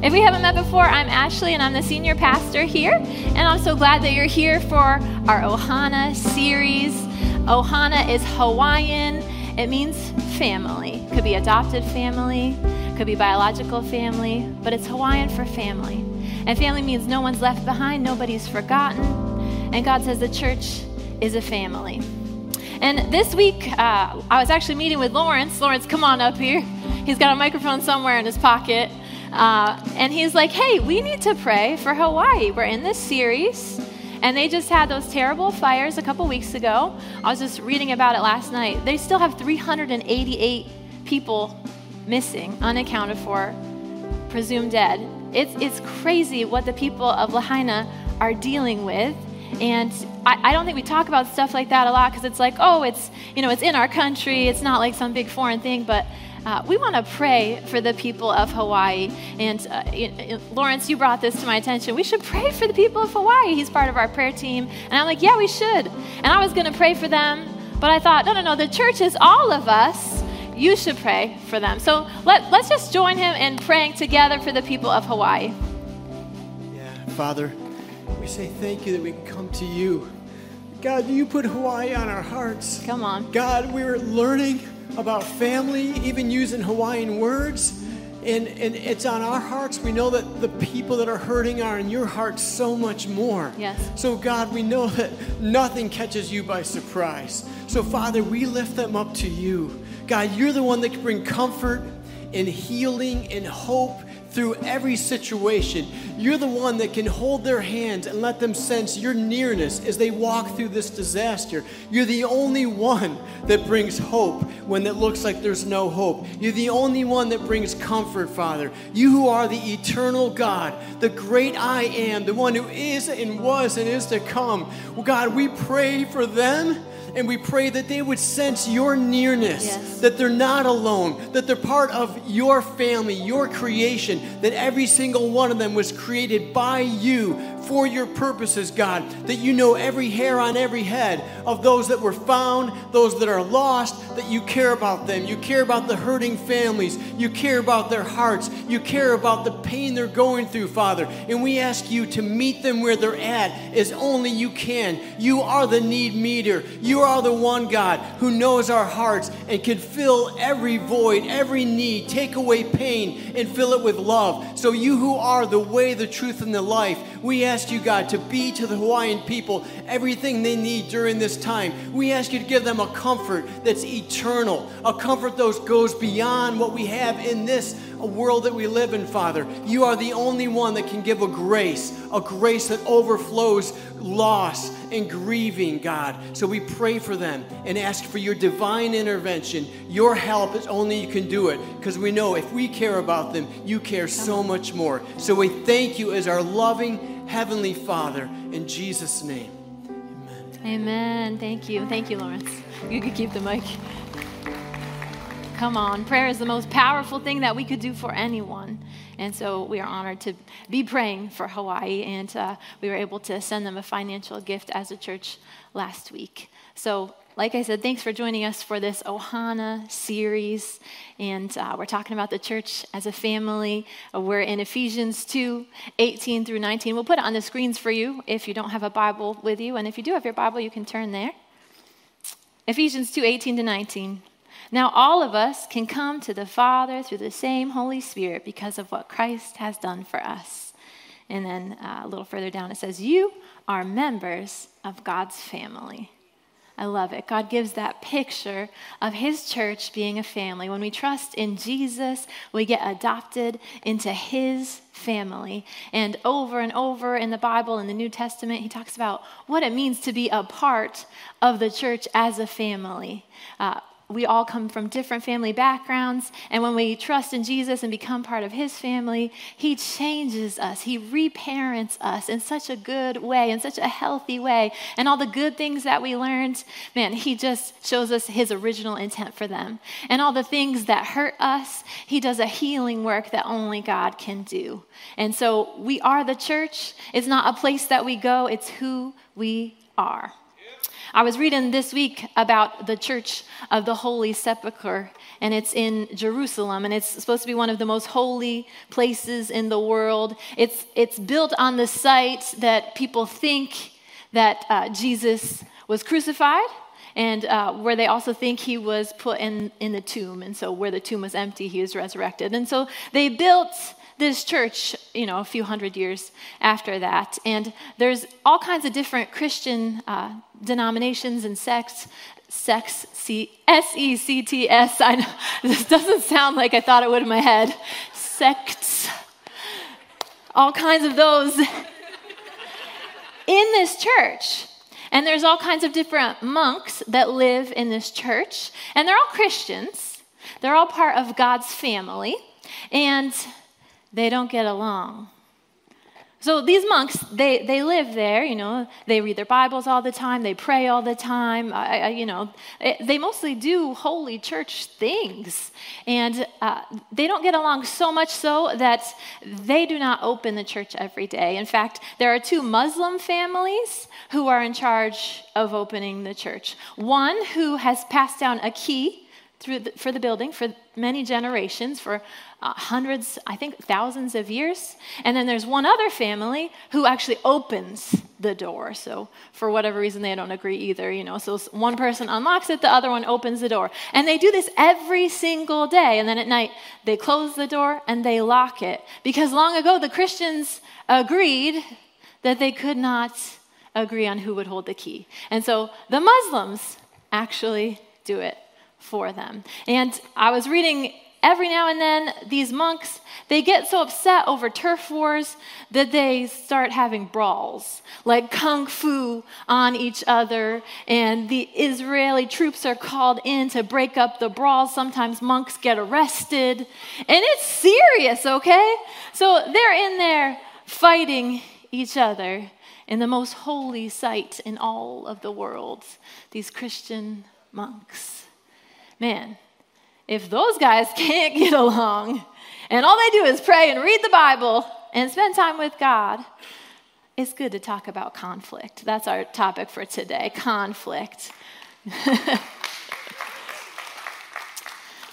If we haven't met before, I'm Ashley and I'm the senior pastor here. And I'm so glad that you're here for our Ohana series. Ohana is Hawaiian, it means family. Could be adopted family, could be biological family, but it's Hawaiian for family. And family means no one's left behind, nobody's forgotten. And God says the church is a family. And this week, uh, I was actually meeting with Lawrence. Lawrence, come on up here. He's got a microphone somewhere in his pocket. Uh, and he's like, hey, we need to pray for Hawaii. We're in this series. And they just had those terrible fires a couple weeks ago. I was just reading about it last night. They still have 388 people missing, unaccounted for, presumed dead. It's, it's crazy what the people of Lahaina are dealing with. And I, I don't think we talk about stuff like that a lot because it's like, oh, it's, you know, it's in our country. It's not like some big foreign thing. But uh, we want to pray for the people of Hawaii. And uh, Lawrence, you brought this to my attention. We should pray for the people of Hawaii. He's part of our prayer team. And I'm like, yeah, we should. And I was going to pray for them. But I thought, no, no, no, the church is all of us. You should pray for them. So let, let's just join him in praying together for the people of Hawaii. Yeah, Father, we say thank you that we can come to you. God, you put Hawaii on our hearts. Come on. God, we're learning about family, even using Hawaiian words. And, and it's on our hearts. We know that the people that are hurting are in your heart so much more. Yes. So, God, we know that nothing catches you by surprise. So, Father, we lift them up to you. God, you're the one that can bring comfort and healing and hope through every situation. You're the one that can hold their hands and let them sense your nearness as they walk through this disaster. You're the only one that brings hope when it looks like there's no hope. You're the only one that brings comfort, Father. You who are the eternal God, the great I am, the one who is and was and is to come. Well, God, we pray for them and we pray that they would sense your nearness, yes. that they're not alone, that they're part of your family, your creation, that every single one of them was created by you for your purposes, God, that you know every hair on every head of those that were found, those that are lost, that you care about them. You care about the hurting families. You care about their hearts. You care about the pain they're going through, Father. And we ask you to meet them where they're at as only you can. You are the need meter. You are the one, God, who knows our hearts and can fill every void, every need, take away pain, and fill it with love. So, you who are the way, the truth, and the life, we ask you, God, to be to the Hawaiian people everything they need during this time. We ask you to give them a comfort that's eternal, a comfort that goes beyond what we have in this uh, world that we live in, Father. You are the only one that can give a grace, a grace that overflows loss and grieving, God. So we pray for them and ask for your divine intervention. Your help is only you can do it because we know if we care about them, you care so much more. So we thank you as our loving Heavenly Father in Jesus' name. Amen. Amen. Thank you. Thank you, Lawrence. You could keep the mic. Come on. Prayer is the most powerful thing that we could do for anyone. And so we are honored to be praying for Hawaii. And uh, we were able to send them a financial gift as a church last week. So, like I said, thanks for joining us for this Ohana series. And uh, we're talking about the church as a family. Uh, we're in Ephesians 2 18 through 19. We'll put it on the screens for you if you don't have a Bible with you. And if you do have your Bible, you can turn there. Ephesians 2 18 to 19. Now, all of us can come to the Father through the same Holy Spirit because of what Christ has done for us. And then uh, a little further down, it says, You are members of God's family. I love it. God gives that picture of His church being a family. When we trust in Jesus, we get adopted into His family. And over and over in the Bible, in the New Testament, He talks about what it means to be a part of the church as a family. Uh, we all come from different family backgrounds. And when we trust in Jesus and become part of his family, he changes us. He reparents us in such a good way, in such a healthy way. And all the good things that we learned, man, he just shows us his original intent for them. And all the things that hurt us, he does a healing work that only God can do. And so we are the church. It's not a place that we go, it's who we are. I was reading this week about the Church of the Holy Sepulchre, and it's in Jerusalem, and it's supposed to be one of the most holy places in the world. It's, it's built on the site that people think that uh, Jesus was crucified and uh, where they also think he was put in, in the tomb. And so, where the tomb was empty, he was resurrected. And so, they built this church, you know, a few hundred years after that. And there's all kinds of different Christian uh, denominations and sects. Sects, C S E C T S. I know this doesn't sound like I thought it would in my head. Sects, all kinds of those in this church. And there's all kinds of different monks that live in this church, and they're all Christians. They're all part of God's family, and they don't get along. So these monks, they, they live there, you know, they read their Bibles all the time, they pray all the time, I, I, you know, they mostly do holy church things. And uh, they don't get along so much so that they do not open the church every day. In fact, there are two Muslim families who are in charge of opening the church. One who has passed down a key the, for the building for many generations, for uh, hundreds, I think thousands of years. And then there's one other family who actually opens the door. So for whatever reason, they don't agree either, you know. So one person unlocks it, the other one opens the door. And they do this every single day. And then at night, they close the door and they lock it. Because long ago, the Christians agreed that they could not agree on who would hold the key. And so the Muslims actually do it for them. And I was reading every now and then these monks they get so upset over turf wars that they start having brawls like kung fu on each other. And the israeli troops are called in to break up the brawls. Sometimes monks get arrested. And it's serious okay? So they're in there fighting each other in the most holy site in all of the world these christian monks man if those guys can't get along and all they do is pray and read the Bible and spend time with God, it's good to talk about conflict. That's our topic for today conflict.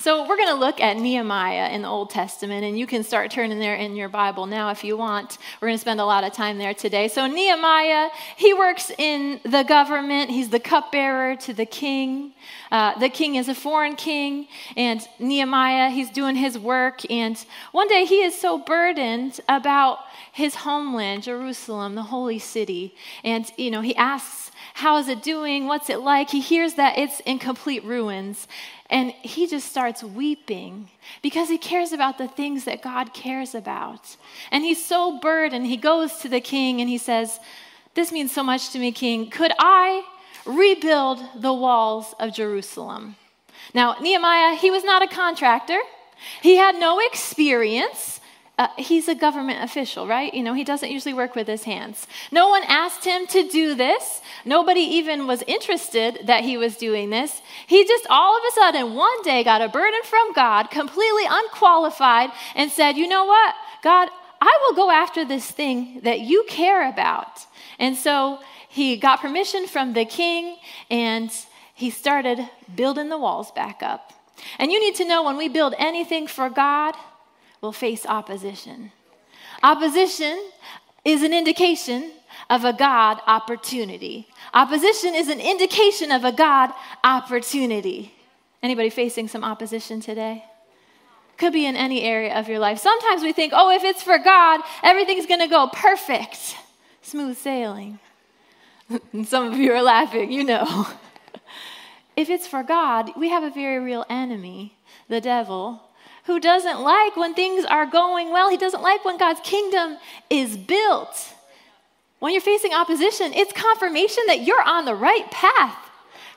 So, we're going to look at Nehemiah in the Old Testament, and you can start turning there in your Bible now if you want. We're going to spend a lot of time there today. So, Nehemiah, he works in the government, he's the cupbearer to the king. Uh, the king is a foreign king, and Nehemiah, he's doing his work. And one day he is so burdened about his homeland, Jerusalem, the holy city. And, you know, he asks, How is it doing? What's it like? He hears that it's in complete ruins. And he just starts weeping because he cares about the things that God cares about. And he's so burdened. He goes to the king and he says, This means so much to me, king. Could I rebuild the walls of Jerusalem? Now, Nehemiah, he was not a contractor, he had no experience uh, he's a government official, right? You know, he doesn't usually work with his hands. No one asked him to do this. Nobody even was interested that he was doing this. He just all of a sudden one day got a burden from God, completely unqualified, and said, You know what, God, I will go after this thing that you care about. And so he got permission from the king and he started building the walls back up. And you need to know when we build anything for God, will face opposition. Opposition is an indication of a God opportunity. Opposition is an indication of a God opportunity. Anybody facing some opposition today? Could be in any area of your life. Sometimes we think, oh, if it's for God, everything's to go perfect, smooth sailing. and some of you are laughing, you know. if it's for God, we have a very real enemy, the devil, who doesn't like when things are going well. He doesn't like when God's kingdom is built. When you're facing opposition, it's confirmation that you're on the right path.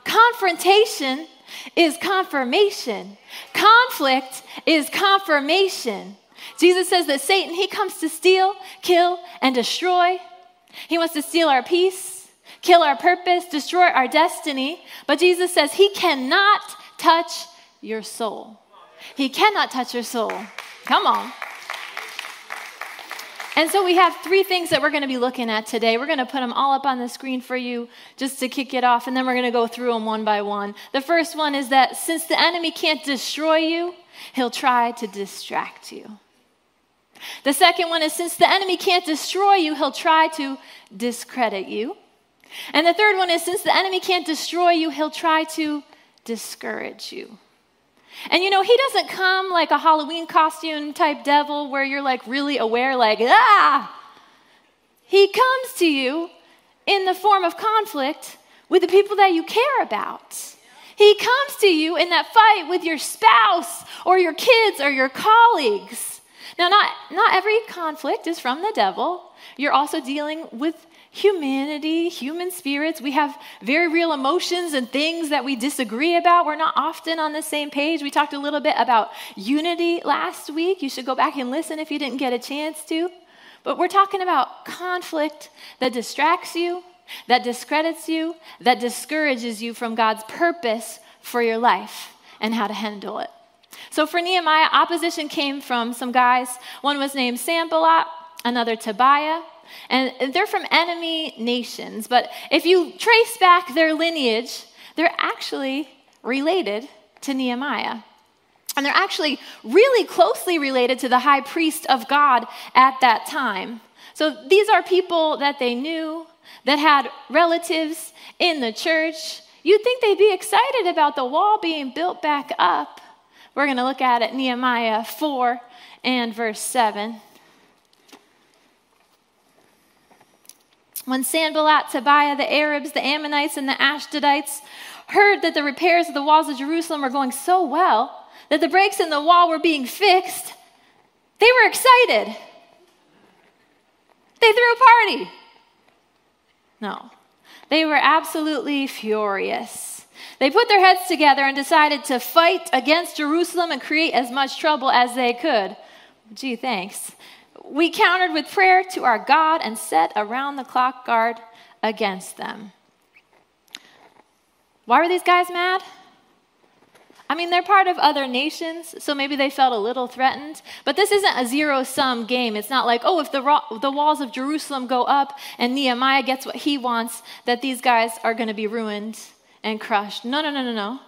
Confrontation is confirmation. Conflict is confirmation. Jesus says that Satan, he comes to steal, kill, and destroy. He wants to steal our peace, kill our purpose, destroy our destiny. But Jesus says he cannot touch your soul. He cannot touch your soul. Come on. And so we have three things that we're going to be looking at today. We're going to put them all up on the screen for you just to kick it off, and then we're going to go through them one by one. The first one is that since the enemy can't destroy you, he'll try to distract you. The second one is since the enemy can't destroy you, he'll try to discredit you. And the third one is since the enemy can't destroy you, he'll try to discourage you. And you know, he doesn't come like a Halloween costume type devil where you're like really aware, like, ah! He comes to you in the form of conflict with the people that you care about. He comes to you in that fight with your spouse or your kids or your colleagues. Now, not, not every conflict is from the devil. You're also dealing with humanity, human spirits. We have very real emotions and things that we disagree about. We're not often on the same page. We talked a little bit about unity last week. You should go back and listen if you didn't get a chance to. But we're talking about conflict that distracts you, that discredits you, that discourages you from God's purpose for your life and how to handle it. So for Nehemiah, opposition came from some guys. One was named Sanballat, another Tobiah, and they're from enemy nations. But if you trace back their lineage, they're actually related to Nehemiah. And they're actually really closely related to the high priest of God at that time. So these are people that they knew, that had relatives in the church. You'd think they'd be excited about the wall being built back up. We're going to look at it, Nehemiah 4 and verse 7. When Sanballat, Tobiah, the Arabs, the Ammonites, and the Ashdodites heard that the repairs of the walls of Jerusalem were going so well, that the breaks in the wall were being fixed, they were excited. They threw a party. No, they were absolutely furious. They put their heads together and decided to fight against Jerusalem and create as much trouble as they could. Gee, thanks we countered with prayer to our God and set around the clock guard against them. Why were these guys mad? I mean, they're part of other nations, so maybe they felt a little threatened. But this isn't a zero sum game. It's not like, oh, if the, the walls of Jerusalem go up and Nehemiah gets what he wants, that these guys are going to be ruined and crushed. No, no, no, no, no.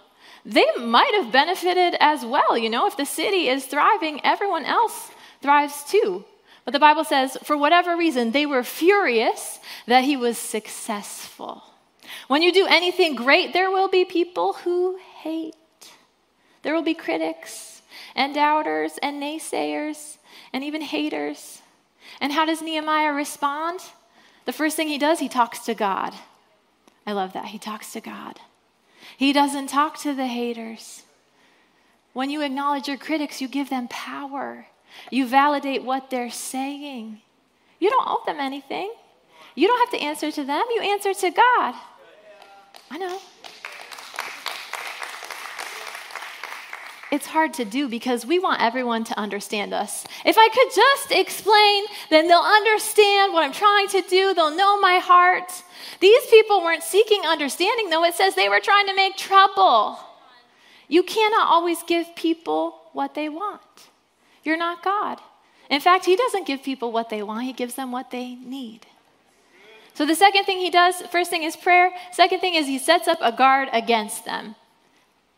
They might have benefited as well. You know, if the city is thriving, everyone else thrives too. But the Bible says, for whatever reason, they were furious that he was successful. When you do anything great, there will be people who hate. There will be critics and doubters and naysayers and even haters. And how does Nehemiah respond? The first thing he does, he talks to God. I love that. He talks to God. He doesn't talk to the haters. When you acknowledge your critics, you give them power. You validate what they're saying. You don't owe them anything. You don't have to answer to them, you answer to God. I know. It's hard to do because we want everyone to understand us. If I could just explain, then they'll understand what I'm trying to do, they'll know my heart. These people weren't seeking understanding, though. It says they were trying to make trouble. You cannot always give people what they want. You're not God. In fact, He doesn't give people what they want, He gives them what they need. So the second thing He does, first thing is prayer. Second thing is He sets up a guard against them.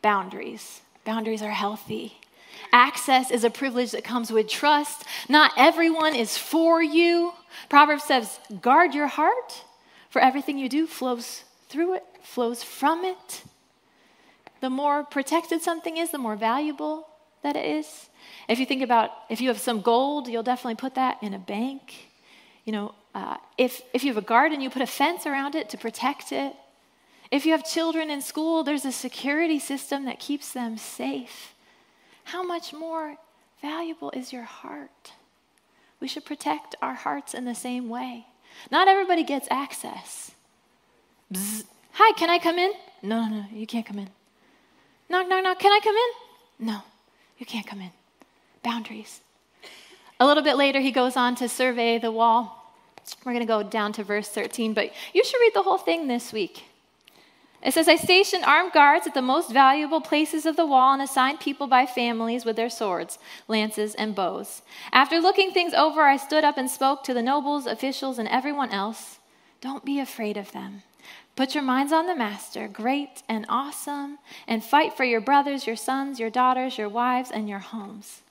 Boundaries. Boundaries are healthy. Access is a privilege that comes with trust. Not everyone is for you. Proverbs says, guard your heart, for everything you do flows through it, flows from it. The more protected something is, the more valuable that it is. If you think about if you have some gold, you'll definitely put that in a bank. You know, uh, if, if you have a garden, you put a fence around it to protect it. If you have children in school, there's a security system that keeps them safe. How much more valuable is your heart? We should protect our hearts in the same way. Not everybody gets access. Bzz. Hi, can I come in? No, no, no, you can't come in. Knock, knock, knock. Can I come in? No, you can't come in boundaries. A little bit later, he goes on to survey the wall. We're going to go down to verse 13, but you should read the whole thing this week. It says, I stationed armed guards at the most valuable places of the wall and assigned people by families with their swords, lances, and bows. After looking things over, I stood up and spoke to the nobles, officials, and everyone else. Don't be afraid of them. Put your minds on the Master, great and awesome, and fight for your brothers, your sons, your daughters, your wives, and your homes.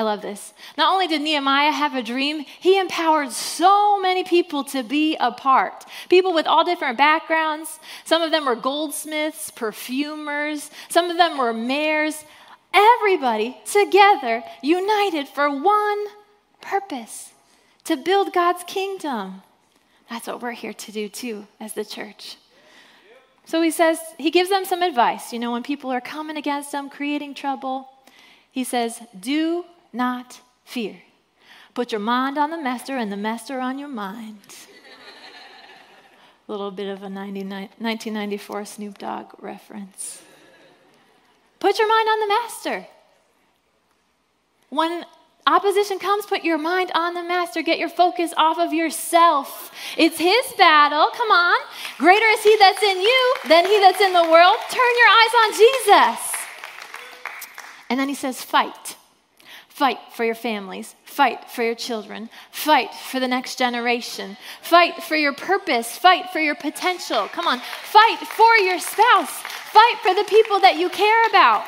I love this. Not only did Nehemiah have a dream, he empowered so many people to be a part. People with all different backgrounds. Some of them were goldsmiths, perfumers, some of them were mayors. Everybody together, united for one purpose to build God's kingdom. That's what we're here to do too, as the church. So he says, he gives them some advice. You know, when people are coming against them, creating trouble, he says, Do not fear. Put your mind on the master and the master on your mind. a little bit of a 1994 Snoop Dogg reference. Put your mind on the master. When opposition comes, put your mind on the master. Get your focus off of yourself. It's his battle. Come on. Greater is he that's in you than he that's in the world. Turn your eyes on Jesus. And then he says, fight. Fight for your families. Fight for your children. Fight for the next generation. Fight for your purpose. Fight for your potential. Come on. Fight for your spouse. Fight for the people that you care about.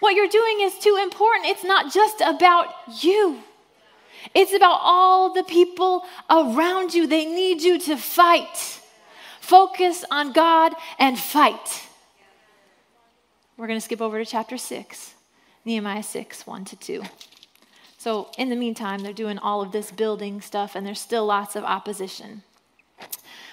What you're doing is too important. It's not just about you, it's about all the people around you. They need you to fight. Focus on God and fight. We're going to skip over to chapter 6. Nehemiah 6, 1 to 2. So, in the meantime, they're doing all of this building stuff, and there's still lots of opposition.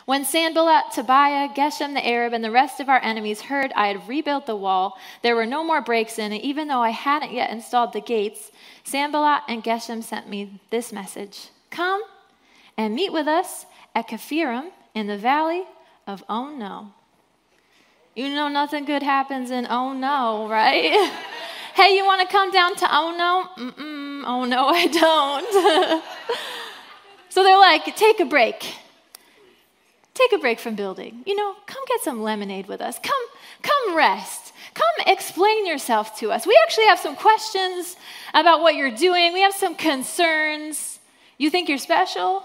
When Sanballat, Tobiah, Geshem the Arab, and the rest of our enemies heard I had rebuilt the wall, there were no more breaks in it, even though I hadn't yet installed the gates. Sanballat and Geshem sent me this message Come and meet with us at Kephirim in the valley of Oh No. You know, nothing good happens in Oh No, right? Hey, you want to come down to oh no? Mm-mm, oh no, I don't. so they're like, take a break. Take a break from building. You know, come get some lemonade with us. Come, come rest. Come explain yourself to us. We actually have some questions about what you're doing. We have some concerns. You think you're special?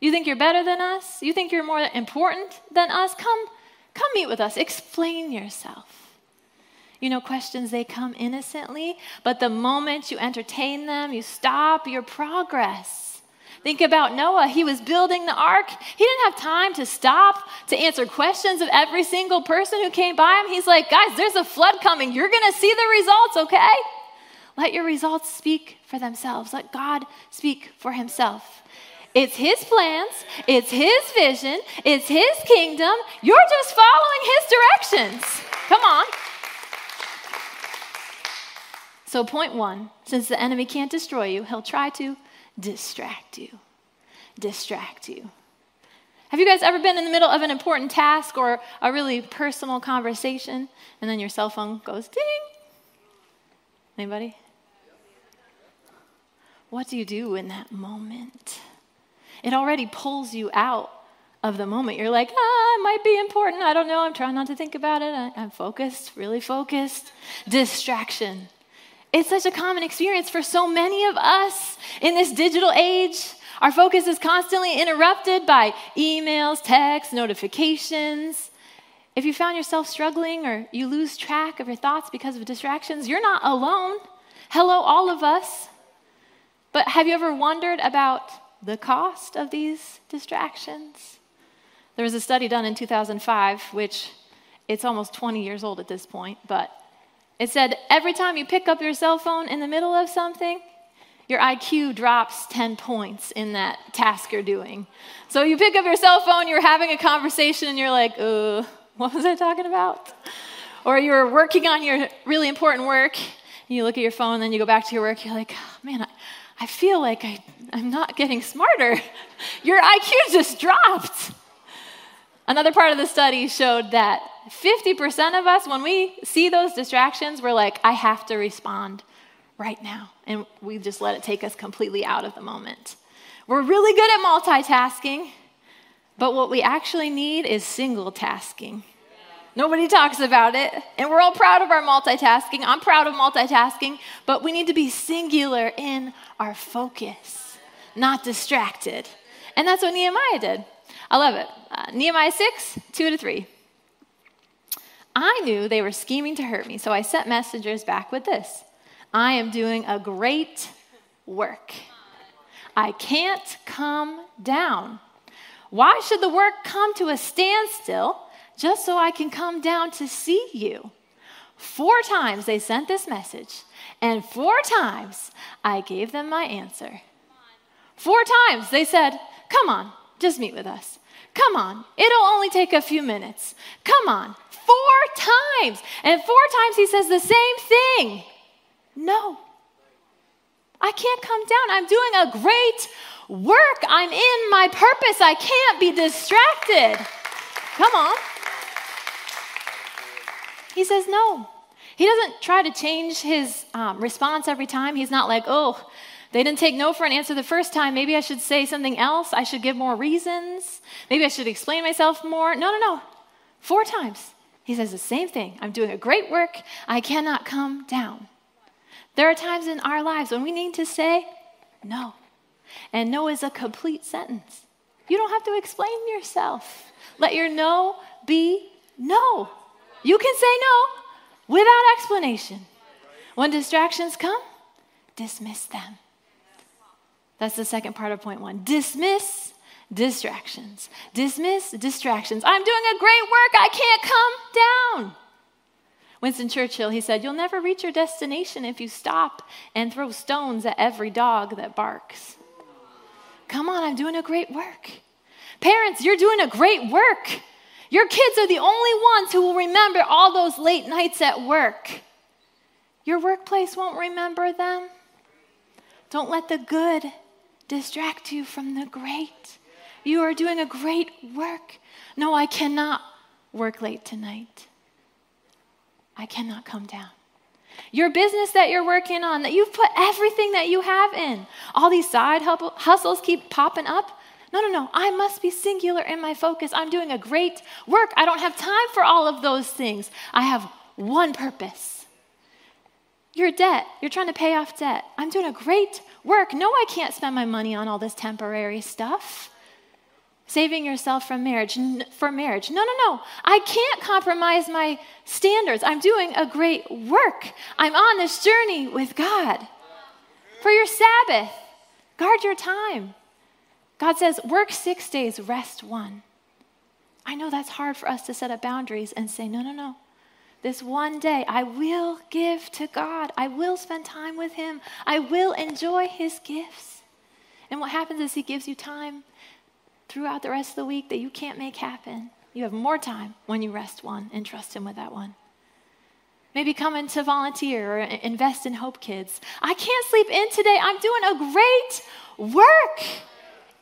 You think you're better than us? You think you're more important than us? Come, come meet with us. Explain yourself. You know, questions, they come innocently, but the moment you entertain them, you stop your progress. Think about Noah. He was building the ark. He didn't have time to stop to answer questions of every single person who came by him. He's like, guys, there's a flood coming. You're going to see the results, okay? Let your results speak for themselves. Let God speak for himself. It's his plans, it's his vision, it's his kingdom. You're just following his directions. Come on. So, point one since the enemy can't destroy you, he'll try to distract you. Distract you. Have you guys ever been in the middle of an important task or a really personal conversation and then your cell phone goes ding? Anybody? What do you do in that moment? It already pulls you out of the moment. You're like, ah, it might be important. I don't know. I'm trying not to think about it. I, am focused, really focused. Distraction. It's such a common experience for so many of us in this digital age. Our focus is constantly interrupted by emails, texts, notifications. If you found yourself struggling or you lose track of your thoughts because of distractions, you're not alone. Hello, all of us. But have you ever wondered about the cost of these distractions? There was a study done in 2005, which it's almost 20 years old at this point, but it said every time you pick up your cell phone in the middle of something, your IQ drops 10 points in that task you're doing. So you pick up your cell phone, you're having a conversation, and you're like, uh, what was I talking about? Or you're working on your really important work, and you look at your phone, and then you go back to your work, you're like, oh, man, I, I feel like I, I'm not getting smarter. Your IQ just dropped. Another part of the study showed that 50% of us, when we see those distractions, we're like, I have to respond right now. And we just let it take us completely out of the moment. We're really good at multitasking, but what we actually need is single tasking. Nobody talks about it. And we're all proud of our multitasking. I'm proud of multitasking, but we need to be singular in our focus, not distracted. And that's what Nehemiah did. I love it. Uh, Nehemiah 6, 2 to 3. I knew they were scheming to hurt me, so I sent messengers back with this I am doing a great work. I can't come down. Why should the work come to a standstill just so I can come down to see you? Four times they sent this message, and four times I gave them my answer. Four times they said, Come on, just meet with us. Come on, it'll only take a few minutes. Come on, four times. And four times he says the same thing No, I can't come down. I'm doing a great work. I'm in my purpose. I can't be distracted. Come on. He says no. He doesn't try to change his um, response every time. He's not like, oh, they didn't take no for an answer the first time. Maybe I should say something else. I should give more reasons. Maybe I should explain myself more. No, no, no. Four times. He says the same thing. I'm doing a great work. I cannot come down. There are times in our lives when we need to say no. And no is a complete sentence. You don't have to explain yourself. Let your no be no. You can say no without explanation. When distractions come, dismiss them. That's the second part of point one. Dismiss distractions. Dismiss distractions. I'm doing a great work. I can't come down. Winston Churchill, he said, You'll never reach your destination if you stop and throw stones at every dog that barks. Come on, I'm doing a great work. Parents, you're doing a great work. Your kids are the only ones who will remember all those late nights at work. Your workplace won't remember them. Don't let the good distract you from the great. You are doing a great work. No, I cannot work late tonight. I cannot come down. Your business that you're working on, that you've put everything that you have in, all these side hustles keep popping up. No, no, no. I must be singular in my focus. I'm doing a great work. I don't have time for all of those things. I have one purpose. Your debt, you're trying to pay off debt. I'm doing a great work. No, I can't spend my money on all this temporary stuff saving yourself from marriage for marriage. No, no, no. I can't compromise my standards. I'm doing a great work. I'm on this journey with God. For your Sabbath, guard your time. God says, work six days, rest one. I know that's hard for us to set up boundaries and say, no, no, no. This one day I will give to God. I will spend time with Him. I will enjoy His gifts. And what happens is He gives you time throughout the rest of the week that you can't make happen. You have more time when you rest one and trust Him with that one. Maybe come in to volunteer or invest in Hope Kids. I can't sleep in today. I'm doing a great work.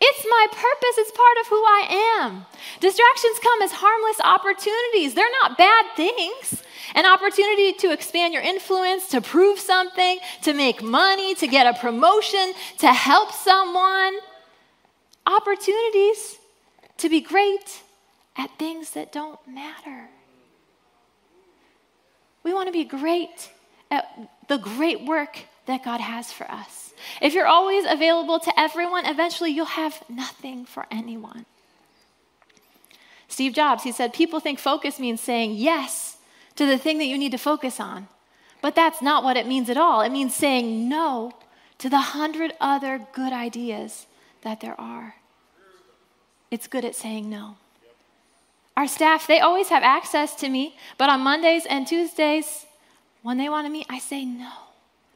It's my purpose, it's part of who I am. Distractions come as harmless opportunities, they're not bad things. An opportunity to expand your influence, to prove something, to make money, to get a promotion, to help someone opportunities to be great at things that don't matter. We want to be great at the great work that God has for us. If you're always available to everyone, eventually you'll have nothing for anyone. Steve Jobs, he said, people think focus means saying yes to the thing that you need to focus on. But that's not what it means at all. It means saying no to the hundred other good ideas that there are. It's good at saying no. Our staff, they always have access to me, but on Mondays and Tuesdays, when they want to meet, I say no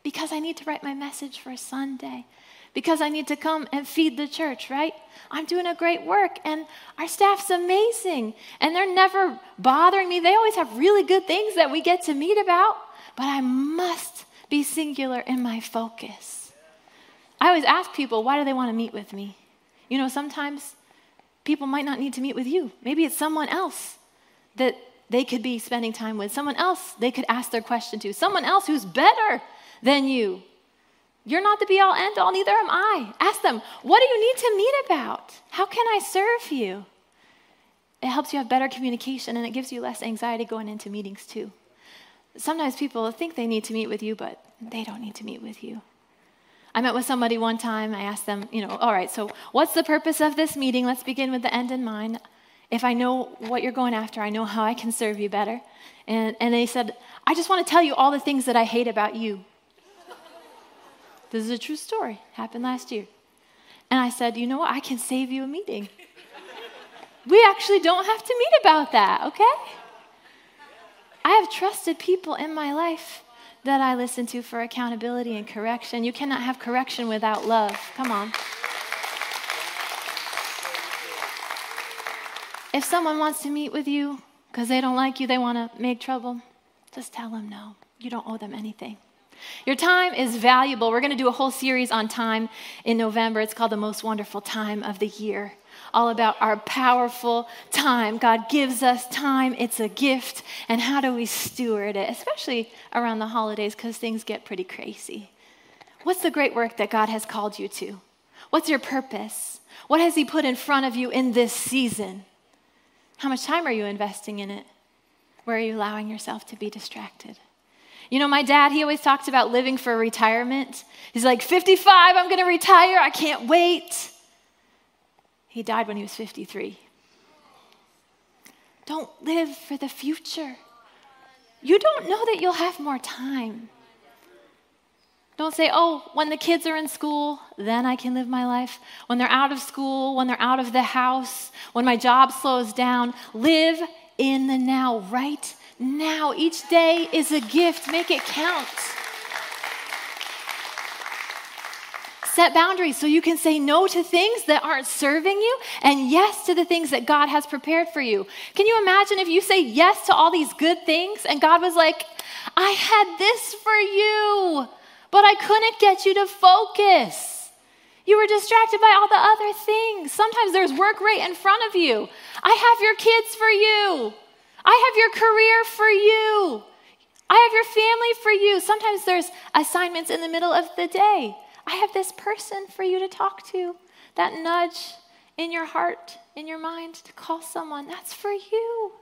because I need to write my message for Sunday, because I need to come and feed the church, right? I'm doing a great work, and our staff's amazing, and they're never bothering me. They always have really good things that we get to meet about, but I must be singular in my focus. I always ask people, why do they want to meet with me? You know, sometimes people might not need to meet with you. Maybe it's someone else that they could be spending time with, someone else they could ask their question to, someone else who's better than you. You're not the be all end all, neither am I. Ask them, what do you need to meet about? How can I serve you? It helps you have better communication and it gives you less anxiety going into meetings too. Sometimes people think they need to meet with you, but they don't need to meet with you. I met with somebody one time. I asked them, you know, all right, so what's the purpose of this meeting? Let's begin with the end in mind. If I know what you're going after, I know how I can serve you better. And, and they said, I just want to tell you all the things that I hate about you. This is a true story. Happened last year. And I said, you know what? I can save you a meeting. We actually don't have to meet about that, okay? I have trusted people in my life that I listen to for accountability and correction. You cannot have correction without love. Come on. If someone wants to meet with you because they don't like you, they want to make trouble, just tell them no. You don't owe them anything. Your time is valuable. We're going to do a whole series on time in November. It's called The Most Wonderful Time of the Year all about our powerful time. God gives us time, it's a gift, and how do we steward it, especially around the holidays because things get pretty crazy. What's the great work that God has called you to? What's your purpose? What has He put in front of you in this season? How much time are you investing in it? Where are you allowing yourself to be distracted? You know, my dad, he always talked about living for retirement. He's like, 55, I'm going to retire. I can't wait. He died when he was 53. Don't live for the future. You don't know that you'll have more time. Don't say, oh, when the kids are in school, then I can live my life. When they're out of school, when they're out of the house, when my job slows down. Live in the now, right now. Each day is a gift. Make it count. set boundaries so you can say no to things that aren't serving you and yes to the things that God has prepared for you. Can you imagine if you say yes to all these good things and God was like, I had this for you, but I couldn't get you to focus. You were distracted by all the other things. Sometimes there's work right in front of you. I have your kids for you. I have your career for you. I have your family for you. Sometimes there's assignments in the middle of the day. I have this person for you to talk to. That nudge in your heart, in your mind to call someone, that's for you.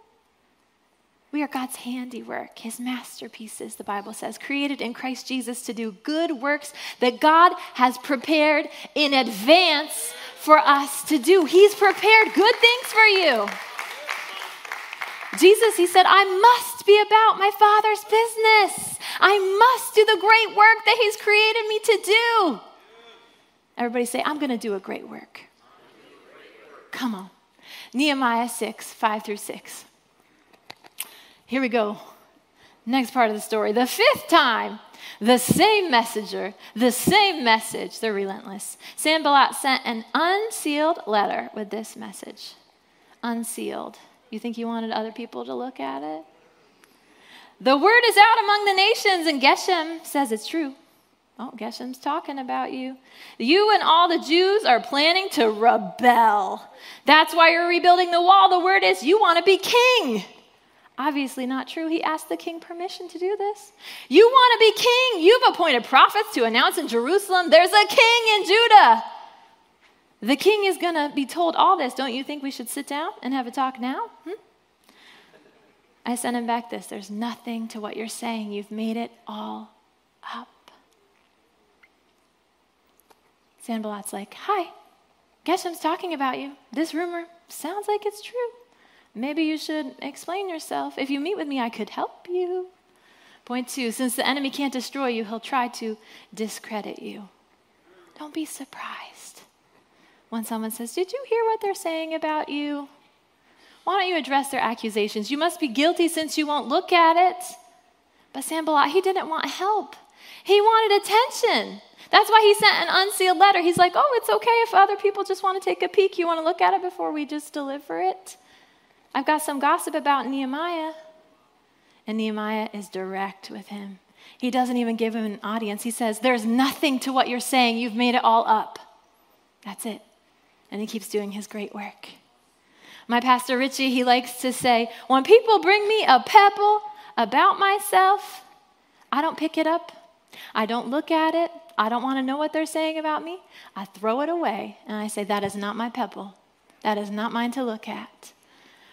We are God's handiwork, His masterpieces, the Bible says, created in Christ Jesus to do good works that God has prepared in advance for us to do. He's prepared good things for you. Jesus, He said, I must be about my Father's business. I must do the great work that He's created me to do. Everybody say, I'm going to do a great work. Come on. Nehemiah 6, 5 through 6. Here we go. Next part of the story. The fifth time, the same messenger, the same message, they're relentless. Sanballat sent an unsealed letter with this message. Unsealed. You think he wanted other people to look at it? The word is out among the nations, and Geshem says it's true. Oh, Geshem's talking about you. You and all the Jews are planning to rebel. That's why you're rebuilding the wall. The word is you want to be king. Obviously, not true. He asked the king permission to do this. You want to be king. You've appointed prophets to announce in Jerusalem there's a king in Judah. The king is going to be told all this. Don't you think we should sit down and have a talk now? Hmm? I sent him back this there's nothing to what you're saying. You've made it all up. Sanballat's like, Hi, Geshem's talking about you. This rumor sounds like it's true. Maybe you should explain yourself. If you meet with me, I could help you. Point two since the enemy can't destroy you, he'll try to discredit you. Don't be surprised when someone says, Did you hear what they're saying about you? Why don't you address their accusations? You must be guilty since you won't look at it. But Sanballat, he didn't want help. He wanted attention. That's why he sent an unsealed letter. He's like, oh, it's okay if other people just want to take a peek. You want to look at it before we just deliver it? I've got some gossip about Nehemiah. And Nehemiah is direct with him. He doesn't even give him an audience. He says, There's nothing to what you're saying. You've made it all up. That's it. And he keeps doing his great work. My pastor Richie, he likes to say, when people bring me a pebble about myself, I don't pick it up. I don't look at it. I don't want to know what they're saying about me. I throw it away and I say, that is not my pebble. That is not mine to look at.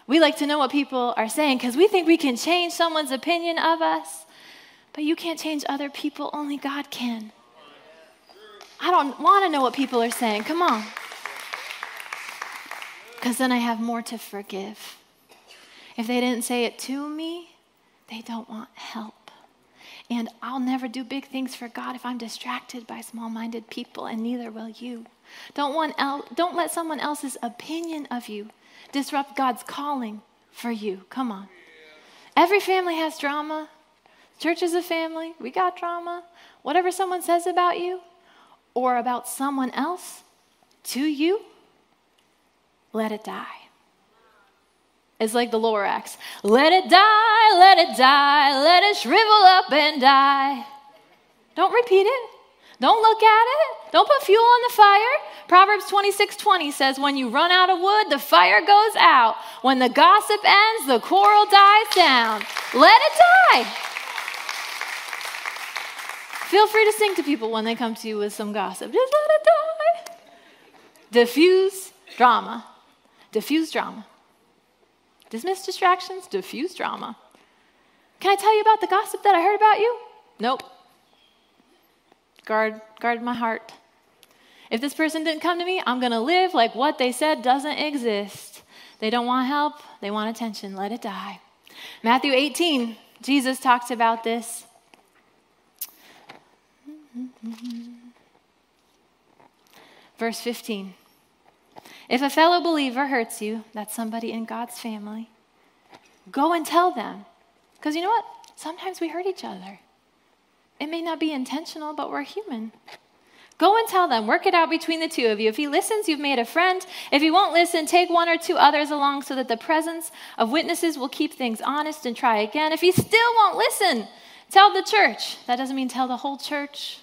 We like to know what people are saying because we think we can change someone's opinion of us. But you can't change other people, only God can. I don't want to know what people are saying. Come on. Because then I have more to forgive. If they didn't say it to me, they don't want help. And I'll never do big things for God if I'm distracted by small minded people, and neither will you. Don't, want el- don't let someone else's opinion of you disrupt God's calling for you. Come on. Every family has drama. Church is a family. We got drama. Whatever someone says about you or about someone else to you, let it die. It's like the Lorax. Let it die, let it die, let it shrivel up and die. Don't repeat it. Don't look at it. Don't put fuel on the fire. Proverbs 26 20 says, When you run out of wood, the fire goes out. When the gossip ends, the quarrel dies down. Let it die. Feel free to sing to people when they come to you with some gossip. Just let it die. Diffuse drama. Diffuse drama. Dismiss distractions, diffuse drama. Can I tell you about the gossip that I heard about you? Nope. Guard, guard my heart. If this person didn't come to me, I'm going to live like what they said doesn't exist. They don't want help, they want attention. Let it die. Matthew 18, Jesus talks about this. Verse 15. If a fellow believer hurts you, that's somebody in God's family, go and tell them. Because you know what? Sometimes we hurt each other. It may not be intentional, but we're human. Go and tell them, work it out between the two of you. If he listens, you've made a friend. If he won't listen, take one or two others along so that the presence of witnesses will keep things honest and try again. If he still won't listen, tell the church. That doesn't mean tell the whole church.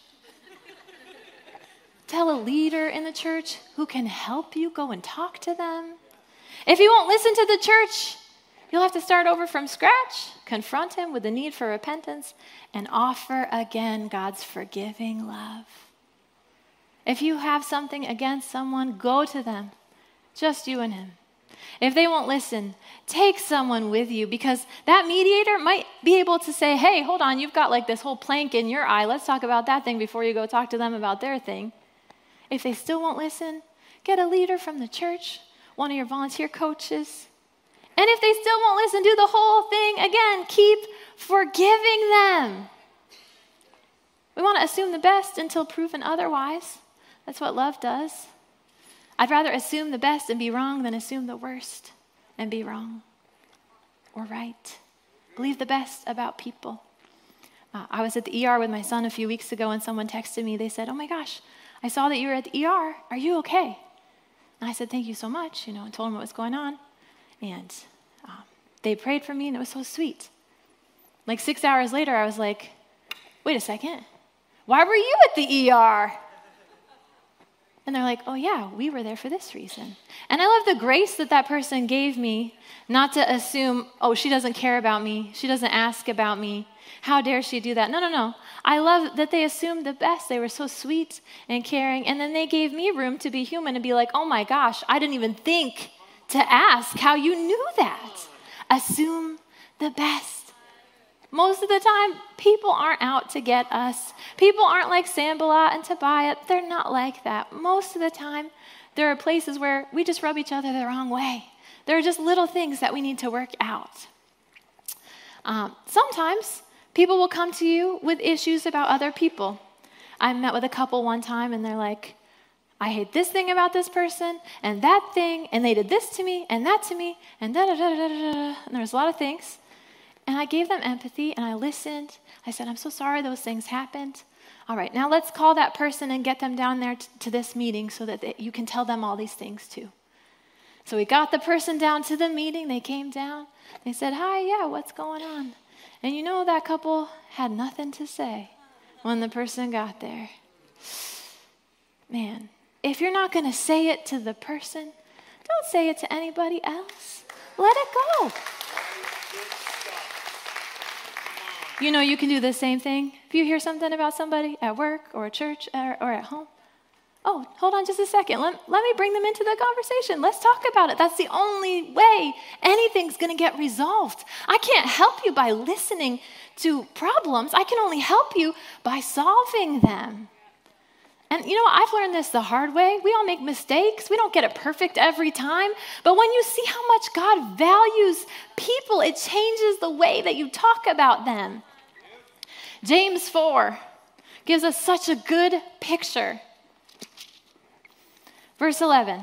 Tell a leader in the church who can help you. Go and talk to them. If he won't listen to the church, You'll have to start over from scratch, confront him with the need for repentance, and offer again God's forgiving love. If you have something against someone, go to them, just you and him. If they won't listen, take someone with you because that mediator might be able to say, hey, hold on, you've got like this whole plank in your eye. Let's talk about that thing before you go talk to them about their thing. If they still won't listen, get a leader from the church, one of your volunteer coaches, and if they still won't listen, do the whole thing again. Keep forgiving them. We want to assume the best until proven otherwise. That's what love does. I'd rather assume the best and be wrong than assume the worst and be wrong or right. Believe the best about people. Uh, I was at the ER with my son a few weeks ago, and someone texted me. They said, Oh my gosh, I saw that you were at the ER. Are you okay? And I said, Thank you so much, you know, and told him what was going on. And um, they prayed for me, and it was so sweet. Like six hours later, I was like, wait a second. Why were you at the ER? And they're like, oh, yeah, we were there for this reason. And I love the grace that that person gave me not to assume, oh, she doesn't care about me. She doesn't ask about me. How dare she do that? No, no, no. I love that they assumed the best. They were so sweet and caring. And then they gave me room to be human and be like, oh my gosh, I didn't even think to ask how you knew that. Assume the best. Most of the time, people aren't out to get us. People aren't like Sanballat and Tobiah. They're not like that. Most of the time, there are places where we just rub each other the wrong way. There are just little things that we need to work out. Um, sometimes people will come to you with issues about other people. I met with a couple one time, and they're like, I hate this thing about this person and that thing, and they did this to me and that to me, and da da da da da da. And there was a lot of things. And I gave them empathy and I listened. I said, I'm so sorry those things happened. All right, now let's call that person and get them down there t- to this meeting so that they, you can tell them all these things too. So we got the person down to the meeting. They came down. They said, Hi, yeah, what's going on? And you know, that couple had nothing to say when the person got there. Man, if you're not going to say it to the person, don't say it to anybody else. Let it go. You know, you can do the same thing. If you hear something about somebody at work or at church or, or at home, Oh, hold on just a second. Let, let me bring them into the conversation. Let's talk about it. That's the only way anything's going to get resolved. I can't help you by listening to problems, I can only help you by solving them. And you know, I've learned this the hard way. We all make mistakes. We don't get it perfect every time. But when you see how much God values people, it changes the way that you talk about them. James 4 gives us such a good picture. Verse 11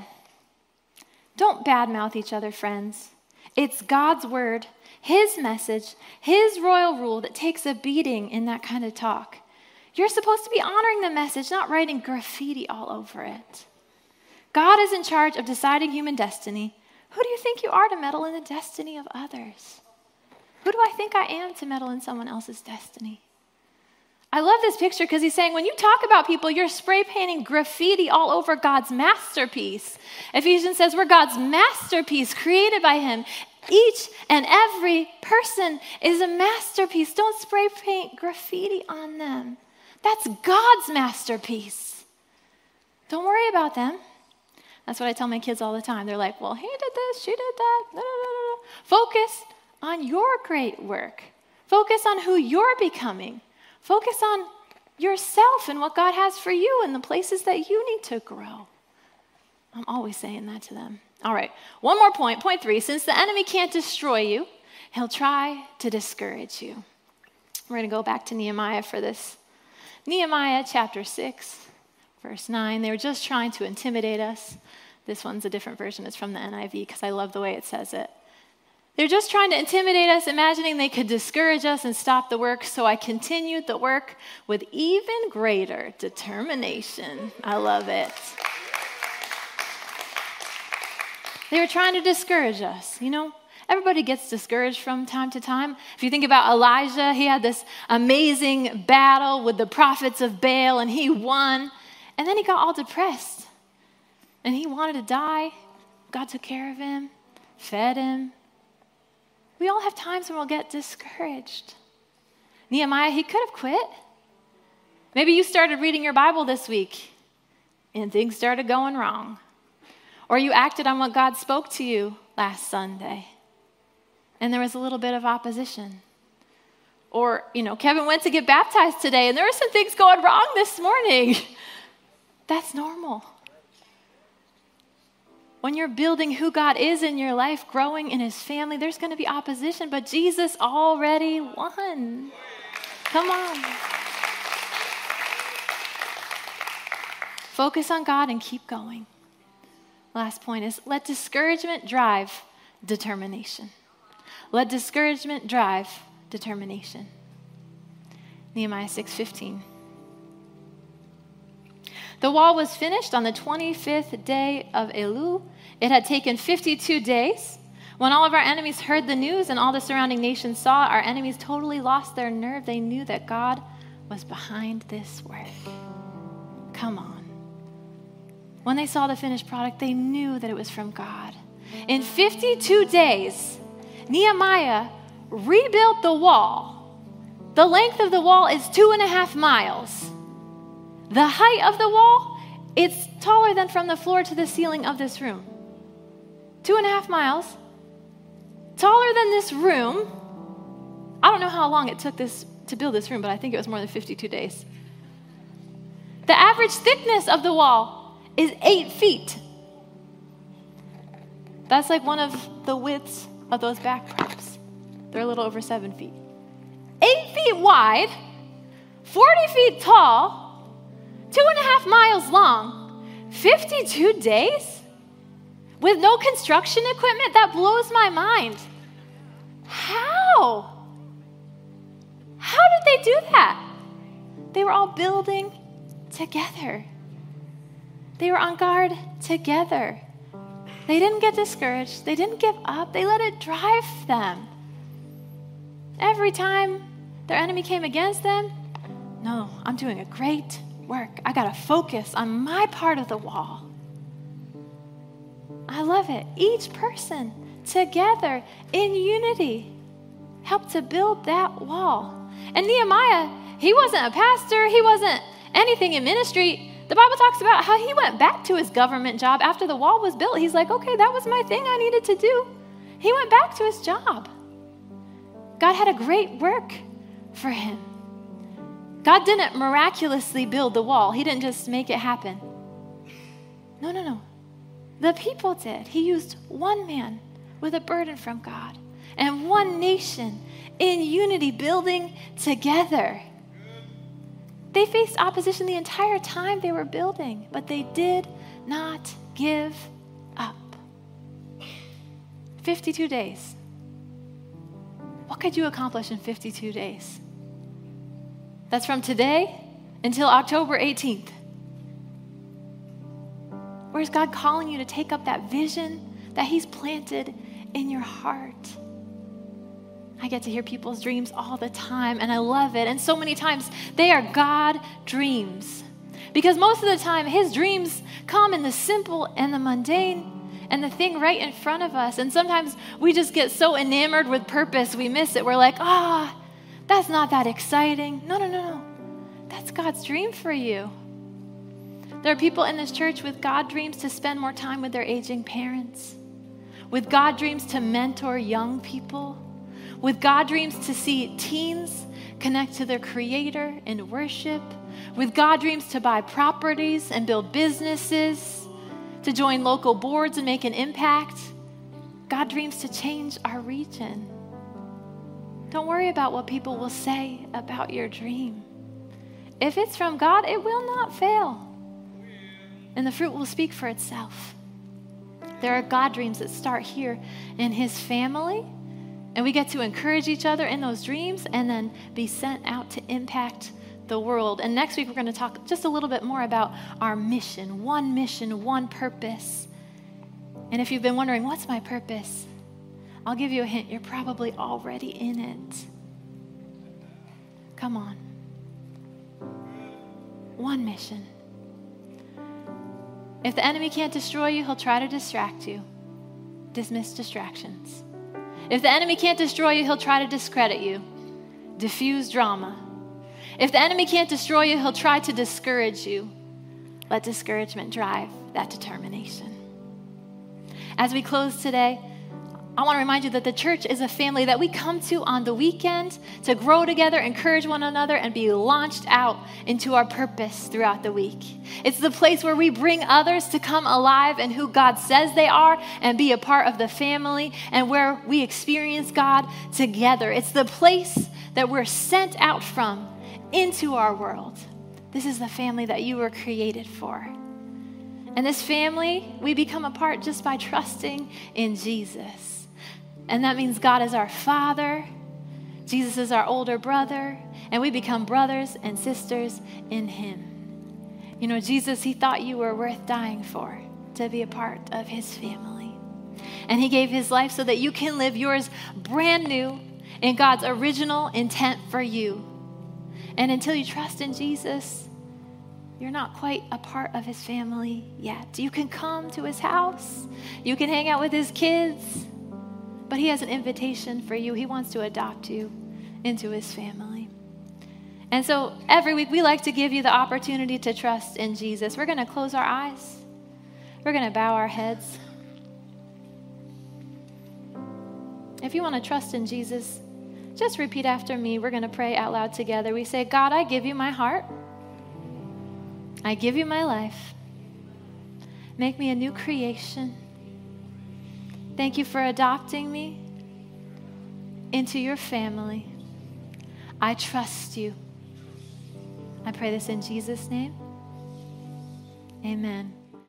Don't badmouth each other, friends. It's God's word, His message, His royal rule that takes a beating in that kind of talk. You're supposed to be honoring the message, not writing graffiti all over it. God is in charge of deciding human destiny. Who do you think you are to meddle in the destiny of others? Who do I think I am to meddle in someone else's destiny? I love this picture because he's saying when you talk about people, you're spray painting graffiti all over God's masterpiece. Ephesians says we're God's masterpiece created by Him. Each and every person is a masterpiece. Don't spray paint graffiti on them. That's God's masterpiece. Don't worry about them. That's what I tell my kids all the time. They're like, well, he did this, she did that. Focus on your great work. Focus on who you're becoming. Focus on yourself and what God has for you and the places that you need to grow. I'm always saying that to them. All right, one more point. Point three since the enemy can't destroy you, he'll try to discourage you. We're going to go back to Nehemiah for this. Nehemiah chapter 6, verse 9. They were just trying to intimidate us. This one's a different version. It's from the NIV because I love the way it says it. They're just trying to intimidate us, imagining they could discourage us and stop the work. So I continued the work with even greater determination. I love it. They were trying to discourage us, you know? Everybody gets discouraged from time to time. If you think about Elijah, he had this amazing battle with the prophets of Baal and he won. And then he got all depressed and he wanted to die. God took care of him, fed him, we all have times when we'll get discouraged. Nehemiah, he could have quit. Maybe you started reading your Bible this week and things started going wrong. Or you acted on what God spoke to you last Sunday and there was a little bit of opposition. Or, you know, Kevin went to get baptized today and there were some things going wrong this morning. That's normal. When you're building who God is in your life, growing in his family, there's going to be opposition, but Jesus already won. Come on. Focus on God and keep going. Last point is let discouragement drive determination. Let discouragement drive determination. Nehemiah 6:15. The wall was finished on the 25th day of Elul. It had taken 52 days. When all of our enemies heard the news and all the surrounding nations saw, our enemies totally lost their nerve. They knew that God was behind this work. Come on. When they saw the finished product, they knew that it was from God. In 52 days, Nehemiah rebuilt the wall. The length of the wall is two and a half miles. The height of the wall, it's taller than from the floor to the ceiling of this room. Two and a half miles. Taller than this room. I don't know how long it took this to build this room, but I think it was more than 52 days. The average thickness of the wall is eight feet. That's like one of the widths of those back props. They're a little over seven feet. Eight feet wide, 40 feet tall, two and a half miles long, 52 days with no construction equipment? That blows my mind. How? How did they do that? They were all building together. They were on guard together. They didn't get discouraged. They didn't give up. They let it drive them. Every time their enemy came against them, no, I'm doing a great work. I got to focus on my part of the wall. I love it. Each person together in unity helped to build that wall. And Nehemiah, he wasn't a pastor, he wasn't anything in ministry, The Bible talks about how he went back to his government job after the wall was built. He's like, okay, that was my thing I needed to do. He went back to his job. God had a great work for him. God didn't miraculously build the wall, He didn't just make it happen. No, no, no. The people did. He used one man with a burden from God and one nation in unity building together. They faced opposition the entire time they were building, but they did not give up. 52 days. What could you accomplish in 52 days? That's from today until October 18th. Where's God calling you to take up that vision that He's planted in your heart? I get to hear people's dreams all the time, and I love it. And so many times they are God dreams. Because most of the time, His dreams come in the simple and the mundane and the thing right in front of us. And sometimes we just get so enamored with purpose, we miss it. We're like, ah, oh, that's not that exciting. No, no, no, no. That's God's dream for you. There are people in this church with God dreams to spend more time with their aging parents, with God dreams to mentor young people, with God dreams to see teens connect to their Creator in worship, with God dreams to buy properties and build businesses, to join local boards and make an impact. God dreams to change our region. Don't worry about what people will say about your dream. If it's from God, it will not fail. And the fruit will speak for itself. There are God dreams that start here in His family, and we get to encourage each other in those dreams and then be sent out to impact the world. And next week, we're going to talk just a little bit more about our mission one mission, one purpose. And if you've been wondering, what's my purpose? I'll give you a hint. You're probably already in it. Come on. One mission. If the enemy can't destroy you, he'll try to distract you. Dismiss distractions. If the enemy can't destroy you, he'll try to discredit you. Diffuse drama. If the enemy can't destroy you, he'll try to discourage you. Let discouragement drive that determination. As we close today, I want to remind you that the church is a family that we come to on the weekend to grow together, encourage one another, and be launched out into our purpose throughout the week. It's the place where we bring others to come alive in who God says they are and be a part of the family and where we experience God together. It's the place that we're sent out from into our world. This is the family that you were created for. And this family, we become a part just by trusting in Jesus. And that means God is our Father, Jesus is our older brother, and we become brothers and sisters in Him. You know, Jesus, He thought you were worth dying for to be a part of His family. And He gave His life so that you can live yours brand new in God's original intent for you. And until you trust in Jesus, you're not quite a part of his family yet. You can come to his house, you can hang out with his kids, but He has an invitation for you. He wants to adopt you into His family. And so every week we like to give you the opportunity to trust in Jesus. We're going to close our eyes, we're going to bow our heads. If you want to trust in Jesus, just repeat after me. We're going to pray out loud together. We say, God, I give you my heart. I give you my life. Make me a new creation. Thank you for adopting me into your family. I trust you. I pray this in Jesus' name. Amen.